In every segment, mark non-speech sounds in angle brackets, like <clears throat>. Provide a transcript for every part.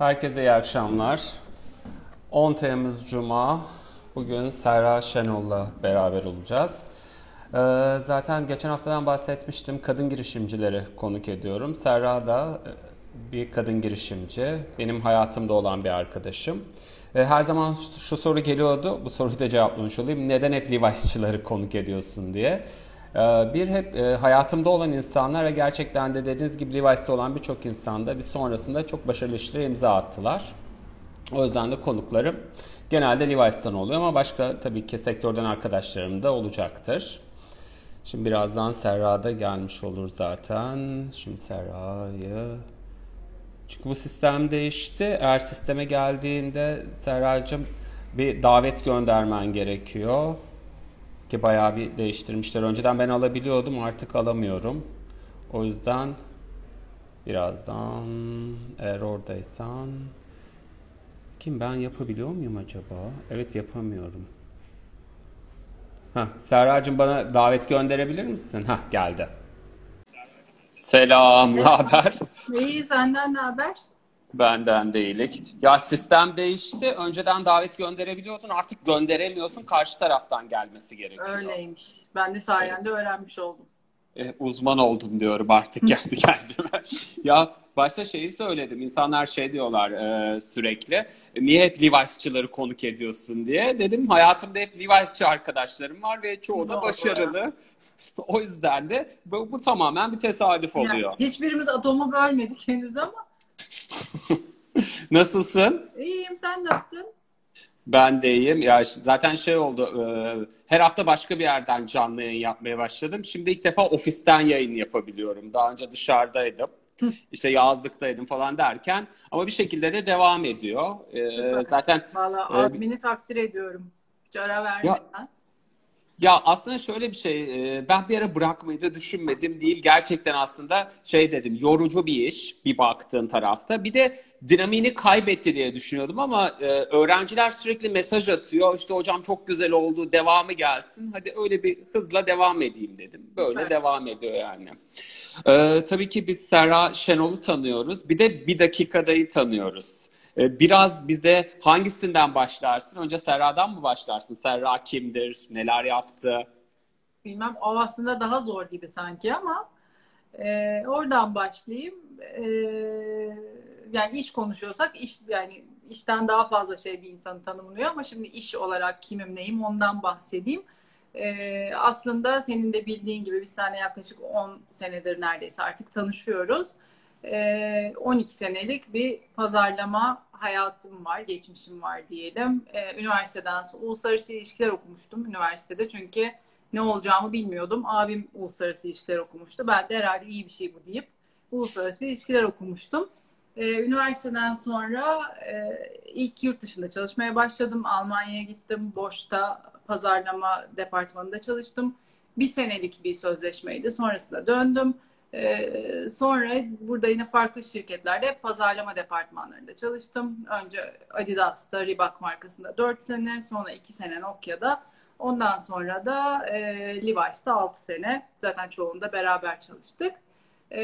Herkese iyi akşamlar. 10 Temmuz Cuma. Bugün Serra Şenol'la beraber olacağız. Ee, zaten geçen haftadan bahsetmiştim. Kadın girişimcileri konuk ediyorum. Serra da e, bir kadın girişimci. Benim hayatımda olan bir arkadaşım. Ee, her zaman şu, soru geliyordu. Bu soruyu da cevaplamış olayım. Neden hep Levi'sçıları konuk ediyorsun diye. Ee, bir hep e, hayatımda olan insanlar ve gerçekten de dediğiniz gibi Levi's'te olan birçok insanda bir sonrasında çok başarılı işlere imza attılar. O yüzden de konuklarım genelde Levi's'tan oluyor ama başka tabii ki sektörden arkadaşlarım da olacaktır. Şimdi birazdan Serra da gelmiş olur zaten. Şimdi Serra'yı... Çünkü bu sistem değişti. Eğer sisteme geldiğinde Serracığım bir davet göndermen gerekiyor. Ki bayağı bir değiştirmişler. Önceden ben alabiliyordum artık alamıyorum. O yüzden birazdan eğer oradaysan kim ben yapabiliyor muyum acaba? Evet yapamıyorum. Ha, Serracığım bana davet gönderebilir misin? Ha geldi. Selam, ne haber? İyi, senden ne haber? Benden değilik. Ya sistem değişti. Önceden davet gönderebiliyordun. Artık gönderemiyorsun. Karşı taraftan gelmesi gerekiyor. Öyleymiş. Ben de sayende öğrenmiş oldum. E, uzman oldum diyorum artık <laughs> kendi kendime. ya başta şeyi söyledim. İnsanlar şey diyorlar e, sürekli. "E, Niye hep Levi'sçıları konuk ediyorsun diye. Dedim hayatımda hep Levi'sçı arkadaşlarım var ve çoğu da başarılı. <laughs> o yüzden de bu, bu tamamen bir tesadüf oluyor. Yani hiçbirimiz atomu bölmedik henüz ama. Nasılsın? İyiyim, sen nasılsın? Ben de iyiyim. Ya zaten şey oldu. e, her hafta başka bir yerden canlı yayın yapmaya başladım. Şimdi ilk defa ofisten yayın yapabiliyorum. Daha önce dışarıdaydım. İşte yazlıktaydım falan derken ama bir şekilde de devam ediyor. E, zaten Valla e, admini takdir ediyorum. Hiç ara vermeden. Ya aslında şöyle bir şey, e, ben bir ara bırakmayı da düşünmedim değil. Gerçekten aslında şey dedim, yorucu bir iş bir baktığın tarafta. Bir de dinamini kaybetti diye düşünüyordum ama e, öğrenciler sürekli mesaj atıyor. İşte hocam çok güzel oldu, devamı gelsin. Hadi öyle bir hızla devam edeyim dedim. Böyle Evet. devam ediyor yani. E, tabii ki biz Serra Şenol'u tanıyoruz. Bir de Bir Dakikada'yı tanıyoruz. E, Biraz bize hangisinden başlarsın? Önce Serra'dan mı başlarsın? Serra kimdir? Neler yaptı? Bilmem o aslında daha zor gibi sanki ama e, oradan başlayayım. E, yani iş konuşuyorsak iş yani işten daha fazla şey bir insanı tanımlıyor ama şimdi iş olarak kimim neyim ondan bahsedeyim. E, aslında senin de bildiğin gibi biz seninle yaklaşık 10 senedir neredeyse artık tanışıyoruz. E, 12 senelik bir pazarlama hayatım var, geçmişim var diyelim. E, üniversiteden sonra uluslararası ilişkiler okumuştum üniversitede çünkü ne olacağımı bilmiyordum. Abim uluslararası ilişkiler okumuştu. Ben de herhalde iyi bir şey bu deyip uluslararası ilişkiler okumuştum. Ee, üniversiteden sonra e, ilk yurt dışında çalışmaya başladım. Almanya'ya gittim. Boş'ta pazarlama departmanında çalıştım. Bir senelik bir sözleşmeydi. Sonrasında döndüm. Ee, sonra burada yine farklı şirketlerde pazarlama departmanlarında çalıştım. Önce Adidas'ta, Reebok markasında 4 sene, sonra 2 sene Nokia'da. Ondan sonra da e, Levi's'ta 6 sene. Zaten çoğunda beraber çalıştık. E,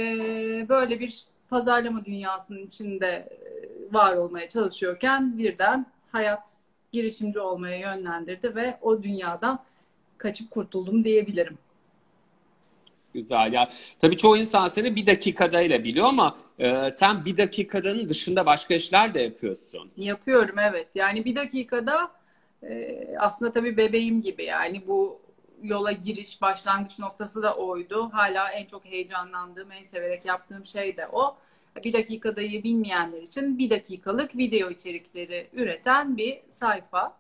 böyle bir pazarlama dünyasının içinde e, var olmaya çalışıyorken birden hayat girişimci olmaya yönlendirdi ve o dünyadan kaçıp kurtuldum diyebilirim. Güzel ya. Tabii çoğu insan seni bir dakikadayla biliyor ama e, sen bir dakikadanın dışında başka işler de yapıyorsun. Yapıyorum evet. Yani bir dakikada e, aslında tabii bebeğim gibi yani bu yola giriş başlangıç noktası da oydu. Hala en çok heyecanlandığım, en severek yaptığım şey de o. Bir dakikadayı bilmeyenler için bir dakikalık video içerikleri üreten bir sayfa.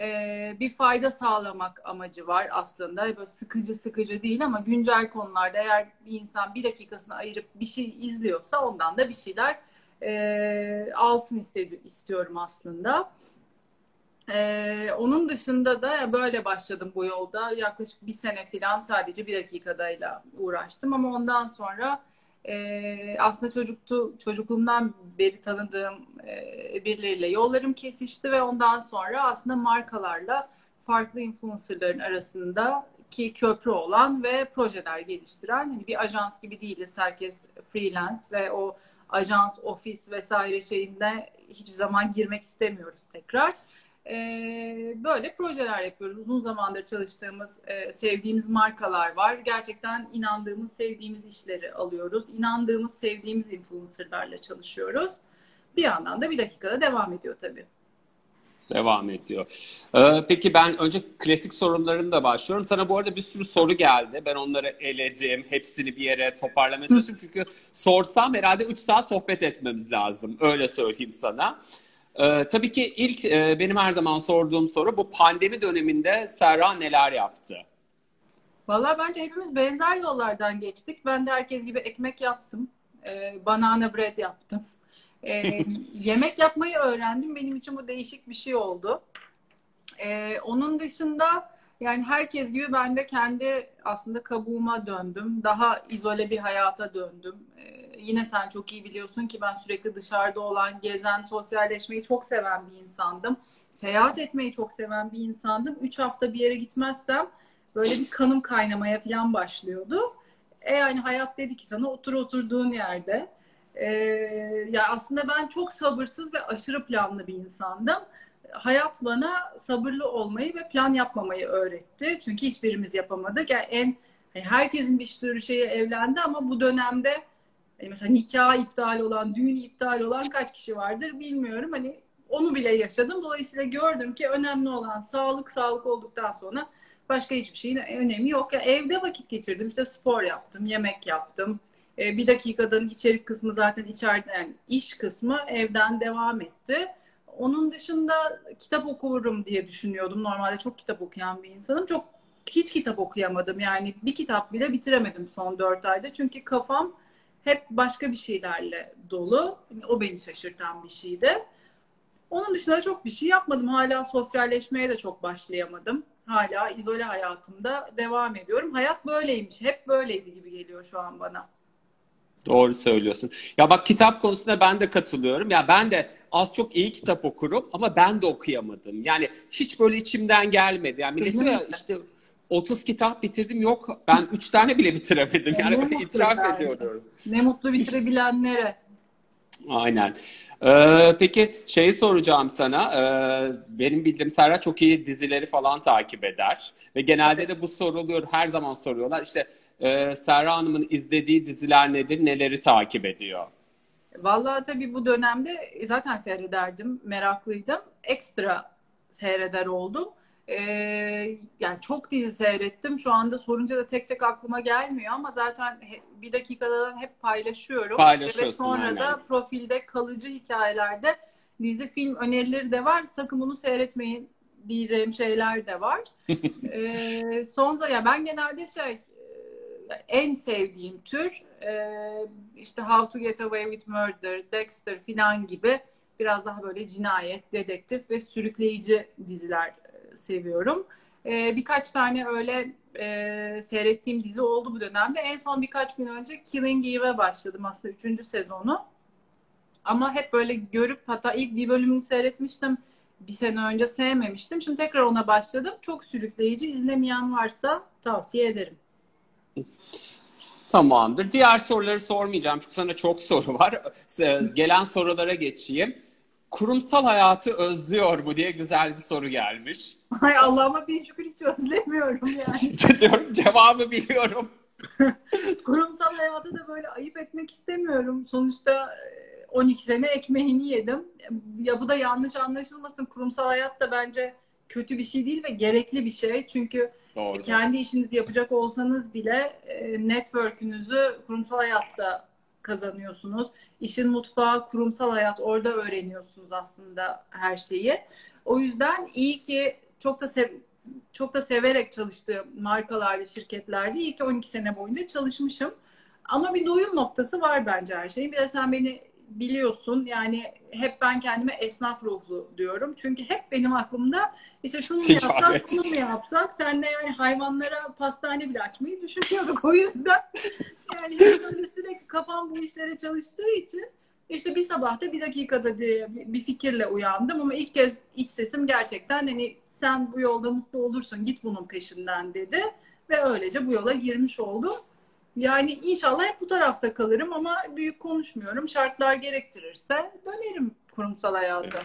Ee, bir fayda sağlamak amacı var aslında. Böyle sıkıcı sıkıcı değil ama güncel konularda eğer bir insan bir dakikasını ayırıp bir şey izliyorsa ondan da bir şeyler e, alsın istedi, istiyorum aslında. Ee, onun dışında da böyle başladım bu yolda. Yaklaşık bir sene falan sadece bir dakikadayla uğraştım ama ondan sonra e, aslında çocuktu, çocukluğumdan beri tanıdığım e, birileriyle yollarım kesişti ve ondan sonra aslında markalarla farklı influencerların arasında ki köprü olan ve projeler geliştiren hani bir ajans gibi değiliz. Herkes freelance ve o ajans, ofis vesaire şeyinde hiçbir zaman girmek istemiyoruz tekrar. Ee, böyle projeler yapıyoruz. Uzun zamandır çalıştığımız, e, sevdiğimiz markalar var. Gerçekten inandığımız, sevdiğimiz işleri alıyoruz. İnandığımız, sevdiğimiz influencerlarla çalışıyoruz. Bir yandan da bir dakikada devam ediyor tabii. Devam ediyor. Ee, peki ben önce klasik sorunlarını da başlıyorum. Sana bu arada bir sürü soru geldi. Ben onları eledim. Hepsini bir yere toparlamaya çalıştım. <laughs> Çünkü sorsam herhalde 3 saat sohbet etmemiz lazım. Öyle söyleyeyim sana. Ee, tabii ki ilk e, benim her zaman sorduğum soru bu pandemi döneminde Serra neler yaptı? Valla bence hepimiz benzer yollardan geçtik. Ben de herkes gibi ekmek yaptım. Ee, banana bread yaptım. Ee, <laughs> yemek yapmayı öğrendim. Benim için bu değişik bir şey oldu. Ee, onun dışında yani herkes gibi ben de kendi aslında kabuğuma döndüm. Daha izole bir hayata döndüm. Ee, yine sen çok iyi biliyorsun ki ben sürekli dışarıda olan, gezen, sosyalleşmeyi çok seven bir insandım. Seyahat etmeyi çok seven bir insandım. Üç hafta bir yere gitmezsem böyle bir kanım kaynamaya falan başlıyordu. E yani hayat dedi ki sana otur oturduğun yerde. Ee, ya aslında ben çok sabırsız ve aşırı planlı bir insandım. Hayat bana sabırlı olmayı ve plan yapmamayı öğretti. Çünkü hiçbirimiz yapamadık. Yani en hani herkesin bir sürü şeyi evlendi ama bu dönemde hani mesela nikah iptal olan, düğün iptal olan kaç kişi vardır bilmiyorum. Hani onu bile yaşadım. Dolayısıyla gördüm ki önemli olan sağlık, sağlık olduktan sonra başka hiçbir şeyin önemi yok. Ya evde vakit geçirdim. İşte spor yaptım, yemek yaptım e, bir dakikadan içerik kısmı zaten içeride yani iş kısmı evden devam etti. Onun dışında kitap okurum diye düşünüyordum. Normalde çok kitap okuyan bir insanım. Çok hiç kitap okuyamadım. Yani bir kitap bile bitiremedim son dört ayda. Çünkü kafam hep başka bir şeylerle dolu. O beni şaşırtan bir şeydi. Onun dışında çok bir şey yapmadım. Hala sosyalleşmeye de çok başlayamadım. Hala izole hayatımda devam ediyorum. Hayat böyleymiş. Hep böyleydi gibi geliyor şu an bana. Doğru söylüyorsun. Ya bak kitap konusunda ben de katılıyorum. Ya ben de az çok iyi kitap okurum ama ben de okuyamadım. Yani hiç böyle içimden gelmedi. Yani millet diyor ya işte 30 kitap bitirdim yok ben 3 tane bile bitiremedim. Yani böyle itiraf yani. ediyorum. Ne mutlu bitirebilenlere. Aynen. Ee, peki şeyi soracağım sana. Ee, benim bildiğim Serra çok iyi dizileri falan takip eder. Ve genelde de bu soruluyor. Her zaman soruyorlar. İşte e, Serra Hanım'ın izlediği diziler nedir, neleri takip ediyor? Vallahi tabii bu dönemde zaten seyrederdim, meraklıydım. Ekstra seyreder oldum. Ee, yani çok dizi seyrettim. Şu anda sorunca da tek tek aklıma gelmiyor ama zaten bir dakikadan hep paylaşıyorum. Ve sonra aynen. da profilde kalıcı hikayelerde dizi film önerileri de var. Sakın bunu seyretmeyin diyeceğim şeyler de var. <laughs> ee, son ya ben genelde şey en sevdiğim tür e, işte How to Get Away with Murder, Dexter filan gibi biraz daha böyle cinayet, dedektif ve sürükleyici diziler e, seviyorum. E, birkaç tane öyle e, seyrettiğim dizi oldu bu dönemde. En son birkaç gün önce Killing Eve'e başladım aslında üçüncü sezonu. Ama hep böyle görüp hatta ilk bir bölümünü seyretmiştim. Bir sene önce sevmemiştim. Şimdi tekrar ona başladım. Çok sürükleyici. İzlemeyen varsa tavsiye ederim. Tamamdır. Diğer soruları sormayacağım çünkü sana çok soru var. Gelen sorulara geçeyim. Kurumsal hayatı özlüyor mu diye güzel bir soru gelmiş. <laughs> Hay Allah'ıma bin şükür hiç özlemiyorum yani. <laughs> Diyorum cevabı biliyorum. <laughs> Kurumsal hayatı da böyle ayıp etmek istemiyorum. Sonuçta 12 e, sene ekmeğini yedim. Ya bu da yanlış anlaşılmasın. Kurumsal hayat da bence kötü bir şey değil ve gerekli bir şey. Çünkü Doğru. Kendi işinizi yapacak olsanız bile e, network'ünüzü kurumsal hayatta kazanıyorsunuz. İşin mutfağı, kurumsal hayat orada öğreniyorsunuz aslında her şeyi. O yüzden iyi ki çok da sev çok da severek çalıştığım markalarda, şirketlerde iyi ki 12 sene boyunca çalışmışım. Ama bir doyum noktası var bence her şeyin. Bir de sen beni biliyorsun yani hep ben kendime esnaf ruhlu diyorum. Çünkü hep benim aklımda işte şunu mu yapsak, bunu mu yapsak? Sen de yani hayvanlara pastane bile açmayı düşünüyorduk <laughs> o yüzden. Yani hep böyle sürekli kafam bu işlere çalıştığı için işte bir sabahta bir dakikada diye bir fikirle uyandım ama ilk kez iç sesim gerçekten hani sen bu yolda mutlu olursun git bunun peşinden dedi ve öylece bu yola girmiş oldum. Yani inşallah hep bu tarafta kalırım ama büyük konuşmuyorum. Şartlar gerektirirse dönerim kurumsal hayata.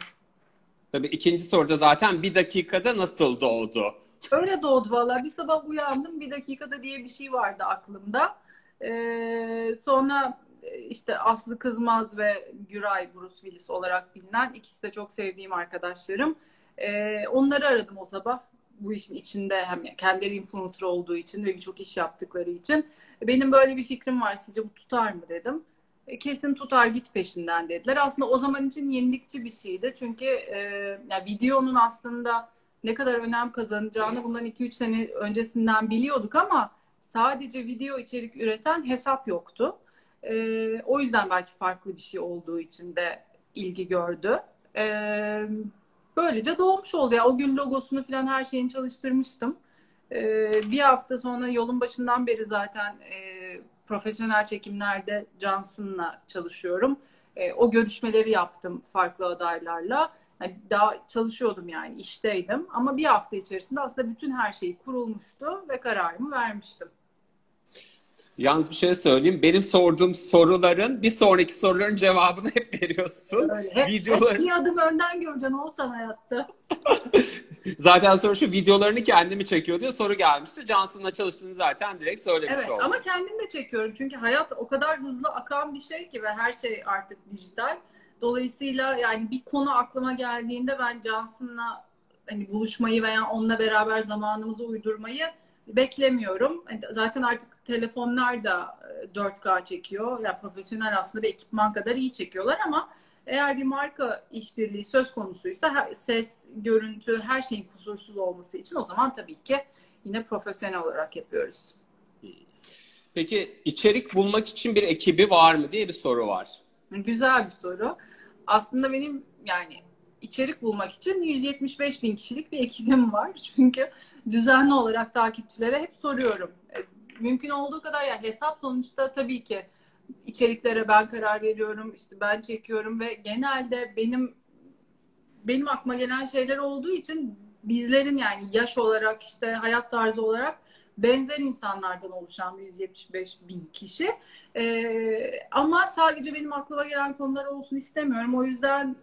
Tabii ikinci soruda zaten bir dakikada nasıl doğdu? Öyle doğdu valla. Bir sabah uyandım bir dakikada diye bir şey vardı aklımda. Ee, sonra e, işte Aslı Kızmaz ve Güray Bruce Willis olarak bilinen ikisi de çok sevdiğim arkadaşlarım. Ee, onları aradım o sabah. Bu işin içinde hem kendileri influencer olduğu için ve birçok iş yaptıkları için. Benim böyle bir fikrim var sizce bu tutar mı dedim. E, kesin tutar git peşinden dediler. Aslında o zaman için yenilikçi bir şeydi. Çünkü e, yani videonun aslında ne kadar önem kazanacağını bundan 2-3 sene öncesinden biliyorduk ama sadece video içerik üreten hesap yoktu. E, o yüzden belki farklı bir şey olduğu için de ilgi gördü. E, böylece doğmuş oldu. Ya. O gün logosunu falan her şeyini çalıştırmıştım. E, bir hafta sonra yolun başından beri zaten e, profesyonel çekimlerde Johnson'la çalışıyorum. E, o görüşmeleri yaptım farklı adaylarla. Yani daha çalışıyordum yani işteydim ama bir hafta içerisinde aslında bütün her şey kurulmuştu ve kararımı vermiştim. Yalnız bir şey söyleyeyim. Benim sorduğum soruların bir sonraki soruların cevabını hep veriyorsun. Öyle. Hep, Videolar... hep bir adım önden göreceksin olsan hayatta. <laughs> zaten soru şu videolarını kendimi çekiyor diyor soru gelmişti. Johnson'la çalıştığını zaten direkt söylemiş evet, oldum. Ama kendim de çekiyorum. Çünkü hayat o kadar hızlı akan bir şey ki ve her şey artık dijital. Dolayısıyla yani bir konu aklıma geldiğinde ben Johnson'la hani buluşmayı veya onunla beraber zamanımızı uydurmayı beklemiyorum. Zaten artık telefonlar da 4K çekiyor. Yani profesyonel aslında bir ekipman kadar iyi çekiyorlar ama eğer bir marka işbirliği söz konusuysa ses, görüntü, her şeyin kusursuz olması için o zaman tabii ki yine profesyonel olarak yapıyoruz. Peki içerik bulmak için bir ekibi var mı diye bir soru var. Güzel bir soru. Aslında benim yani içerik bulmak için 175 bin kişilik bir ekibim var. <laughs> Çünkü düzenli olarak takipçilere hep soruyorum. E, mümkün olduğu kadar yani hesap sonuçta tabii ki içeriklere ben karar veriyorum. işte ben çekiyorum ve genelde benim benim aklıma gelen şeyler olduğu için bizlerin yani yaş olarak işte hayat tarzı olarak benzer insanlardan oluşan 175 bin kişi. Ee, ama sadece benim aklıma gelen konular olsun istemiyorum. O yüzden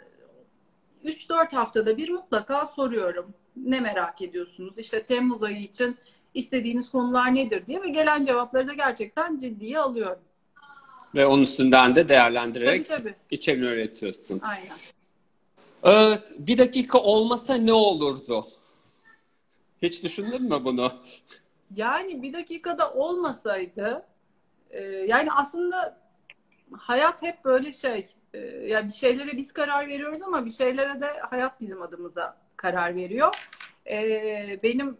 3-4 haftada bir mutlaka soruyorum. Ne merak ediyorsunuz? İşte Temmuz ayı için istediğiniz konular nedir diye ve gelen cevapları da gerçekten ciddiye alıyorum. Ve onun üstünden de değerlendirerek tabii, tabii. içeriğini üretiyorsun. Aynen. Evet, bir dakika olmasa ne olurdu? Hiç düşündün mü bunu? Yani bir dakikada olmasaydı e, yani aslında hayat hep böyle şey e, yani bir şeylere biz karar veriyoruz ama bir şeylere de hayat bizim adımıza karar veriyor. E, benim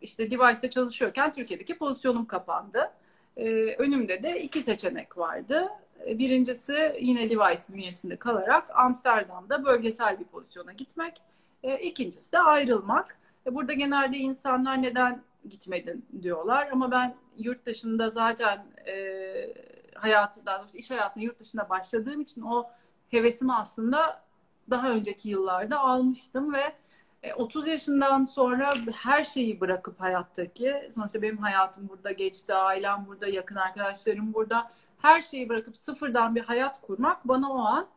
işte Device'de çalışıyorken Türkiye'deki pozisyonum kapandı. E, önümde de iki seçenek vardı. E, birincisi yine Device bünyesinde kalarak Amsterdam'da bölgesel bir pozisyona gitmek. E, ikincisi de ayrılmak. E, burada genelde insanlar neden gitmedin diyorlar ama ben yurt dışında zaten e, hayatı daha doğrusu iş hayatına yurt dışında başladığım için o hevesimi aslında daha önceki yıllarda almıştım ve 30 e, yaşından sonra her şeyi bırakıp hayattaki sonuçta benim hayatım burada geçti, ailem burada, yakın arkadaşlarım burada. Her şeyi bırakıp sıfırdan bir hayat kurmak bana o an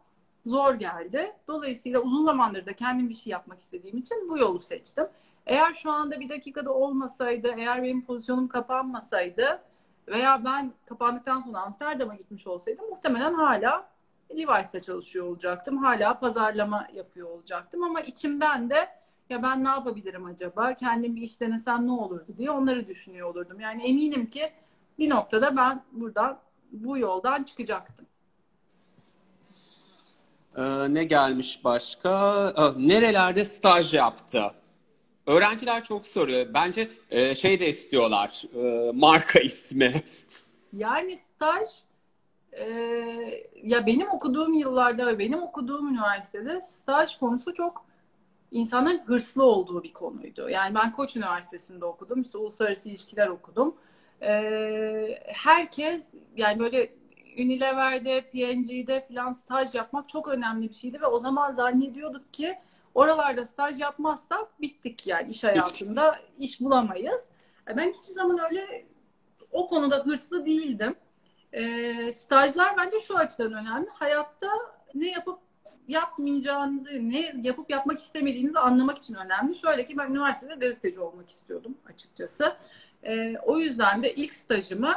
zor geldi. Dolayısıyla uzun zamandır da kendim bir şey yapmak istediğim için bu yolu seçtim. Eğer şu anda bir dakikada olmasaydı, eğer benim pozisyonum kapanmasaydı veya ben kapandıktan sonra Amsterdam'a gitmiş olsaydım muhtemelen hala Levi's'te çalışıyor olacaktım. Hala pazarlama yapıyor olacaktım ama içimden de ya ben ne yapabilirim acaba? Kendim bir iş denesem ne olurdu diye onları düşünüyor olurdum. Yani eminim ki bir noktada ben buradan bu yoldan çıkacaktım. Ee, ne gelmiş başka? Ee, nerelerde staj yaptı? Öğrenciler çok soruyor. Bence e, şey de istiyorlar. E, marka ismi. <laughs> Yani staj e, ya benim okuduğum yıllarda ve benim okuduğum üniversitede staj konusu çok insanların hırslı olduğu bir konuydu. Yani ben Koç Üniversitesi'nde okudum. İşte uluslararası ilişkiler okudum. E, herkes yani böyle Unilever'de, P&G'de falan staj yapmak çok önemli bir şeydi ve o zaman zannediyorduk ki Oralarda staj yapmazsak bittik yani iş hayatında iş bulamayız. E, ben hiçbir zaman öyle o konuda hırslı değildim. E, stajlar bence şu açıdan önemli. Hayatta ne yapıp yapmayacağınızı, ne yapıp yapmak istemediğinizi anlamak için önemli. Şöyle ki ben üniversitede gazeteci olmak istiyordum açıkçası. E, o yüzden de ilk stajımı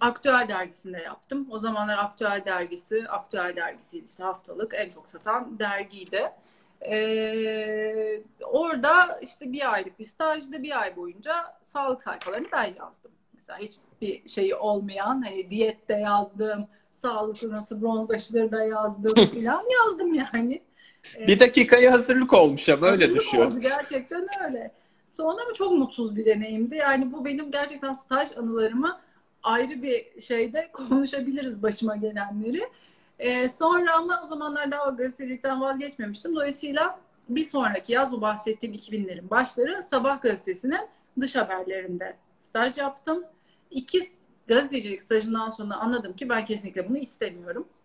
Aktüel dergisinde yaptım. O zamanlar Aktüel dergisi, Aktüel dergisiydi işte haftalık en çok satan dergiydi. Ee, orada işte bir aylık bir stajda bir ay boyunca sağlık sayfalarını ben yazdım. Mesela hiçbir şeyi olmayan hani diyette yazdım, sağlıklı nasıl bronzlaşılır da yazdım <laughs> filan yazdım yani. Ee, bir dakikaya hazırlık olmuş ama öyle düşüyor. Oldu, gerçekten öyle. Sonra mı çok mutsuz bir deneyimdi. Yani bu benim gerçekten staj anılarımı ayrı bir şeyde <laughs> konuşabiliriz başıma gelenleri. Ee, sonra ama o zamanlar daha gazetecilikten vazgeçmemiştim. Dolayısıyla bir sonraki yaz bu bahsettiğim 2000'lerin başları Sabah gazetesinin dış haberlerinde staj yaptım. İki gazetecilik stajından sonra anladım ki ben kesinlikle bunu istemiyorum. <laughs>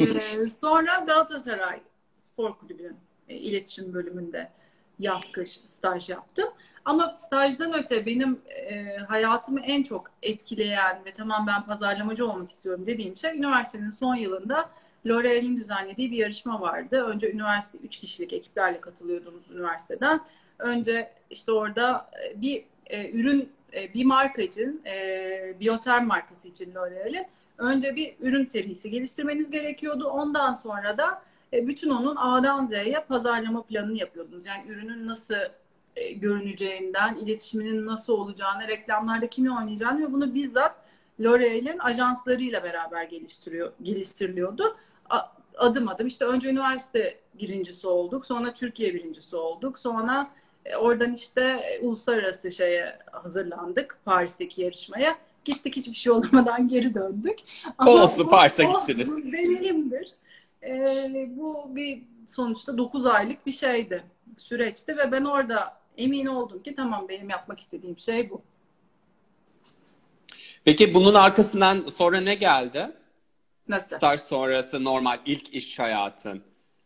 Ee, sonra Galatasaray Spor Kulübü'nün e, iletişim bölümünde yaz kış staj yaptım. Ama stajdan öte benim e, hayatımı en çok etkileyen ve tamam ben pazarlamacı olmak istiyorum dediğim şey üniversitenin son yılında L'Oreal'in düzenlediği bir yarışma vardı. Önce üniversite 3 kişilik ekiplerle katılıyordunuz üniversiteden. Önce işte orada e, bir e, ürün e, bir marka için e, Bioterm markası için L'Oreal'in önce bir ürün serisi geliştirmeniz gerekiyordu. Ondan sonra da e, bütün onun A'dan Z'ye pazarlama planını yapıyordunuz. Yani ürünün nasıl e, görüneceğinden, iletişiminin nasıl olacağını, reklamlarda kimi oynayacağını ve bunu bizzat L'Oreal'in ajanslarıyla beraber geliştiriyor, geliştiriliyordu. Adım adım işte önce üniversite birincisi olduk, sonra Türkiye birincisi olduk, sonra oradan işte uluslararası şeye hazırlandık Paris'teki yarışmaya. Gittik hiçbir şey olamadan geri döndük. Ama olsun Paris'e gittiniz. Bu deneyimdir. Ee, bu bir sonuçta 9 aylık bir şeydi süreçti ve ben orada emin oldum ki tamam benim yapmak istediğim şey bu. Peki bunun arkasından sonra ne geldi? Nasıl? Staj sonrası normal ilk iş hayatın.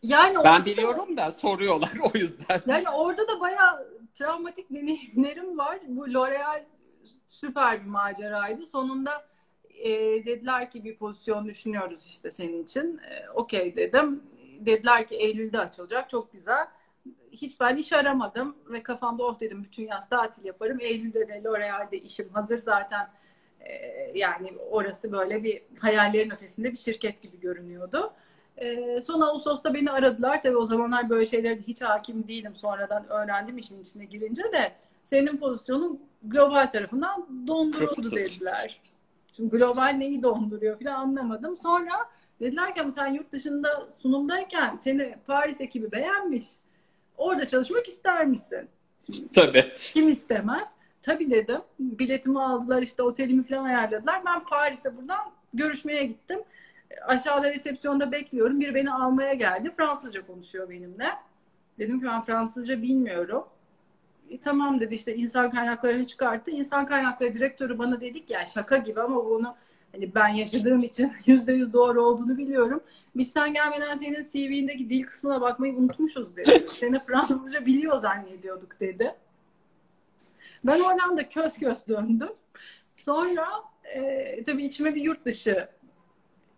Yani ben biliyorum da soruyorlar <laughs> o yüzden. Yani orada da bayağı travmatik deneyimlerim var. Bu L'Oreal süper bir maceraydı. Sonunda e, dediler ki bir pozisyon düşünüyoruz işte senin için. E, Okey dedim. Dediler ki Eylül'de açılacak. Çok güzel hiç ben iş aramadım ve kafamda oh dedim bütün yaz tatil yaparım. Eylül'de de L'Oreal'de işim hazır zaten e, yani orası böyle bir hayallerin ötesinde bir şirket gibi görünüyordu. E, son Ağustos'ta beni aradılar. Tabii o zamanlar böyle şeylere hiç hakim değilim. Sonradan öğrendim işin içine girince de senin pozisyonun global tarafından donduruldu dediler. Şimdi global neyi donduruyor falan anlamadım. Sonra dediler ki sen yurt dışında sunumdayken seni Paris ekibi beğenmiş Orada çalışmak ister misin? Tabii. Kim istemez? Tabii dedim. Biletimi aldılar işte otelimi falan ayarladılar. Ben Paris'e buradan görüşmeye gittim. Aşağıda resepsiyonda bekliyorum. Bir beni almaya geldi. Fransızca konuşuyor benimle. Dedim ki ben Fransızca bilmiyorum. E, tamam dedi işte insan kaynaklarını çıkarttı. İnsan kaynakları direktörü bana dedik ya şaka gibi ama bunu hani ben yaşadığım için <laughs> yüzde yüz doğru olduğunu biliyorum. Biz sen gelmeden senin CV'ndeki dil kısmına bakmayı unutmuşuz dedi. <laughs> Seni Fransızca biliyor zannediyorduk dedi. Ben oradan da köz köz döndüm. Sonra e, tabii içime bir yurt dışı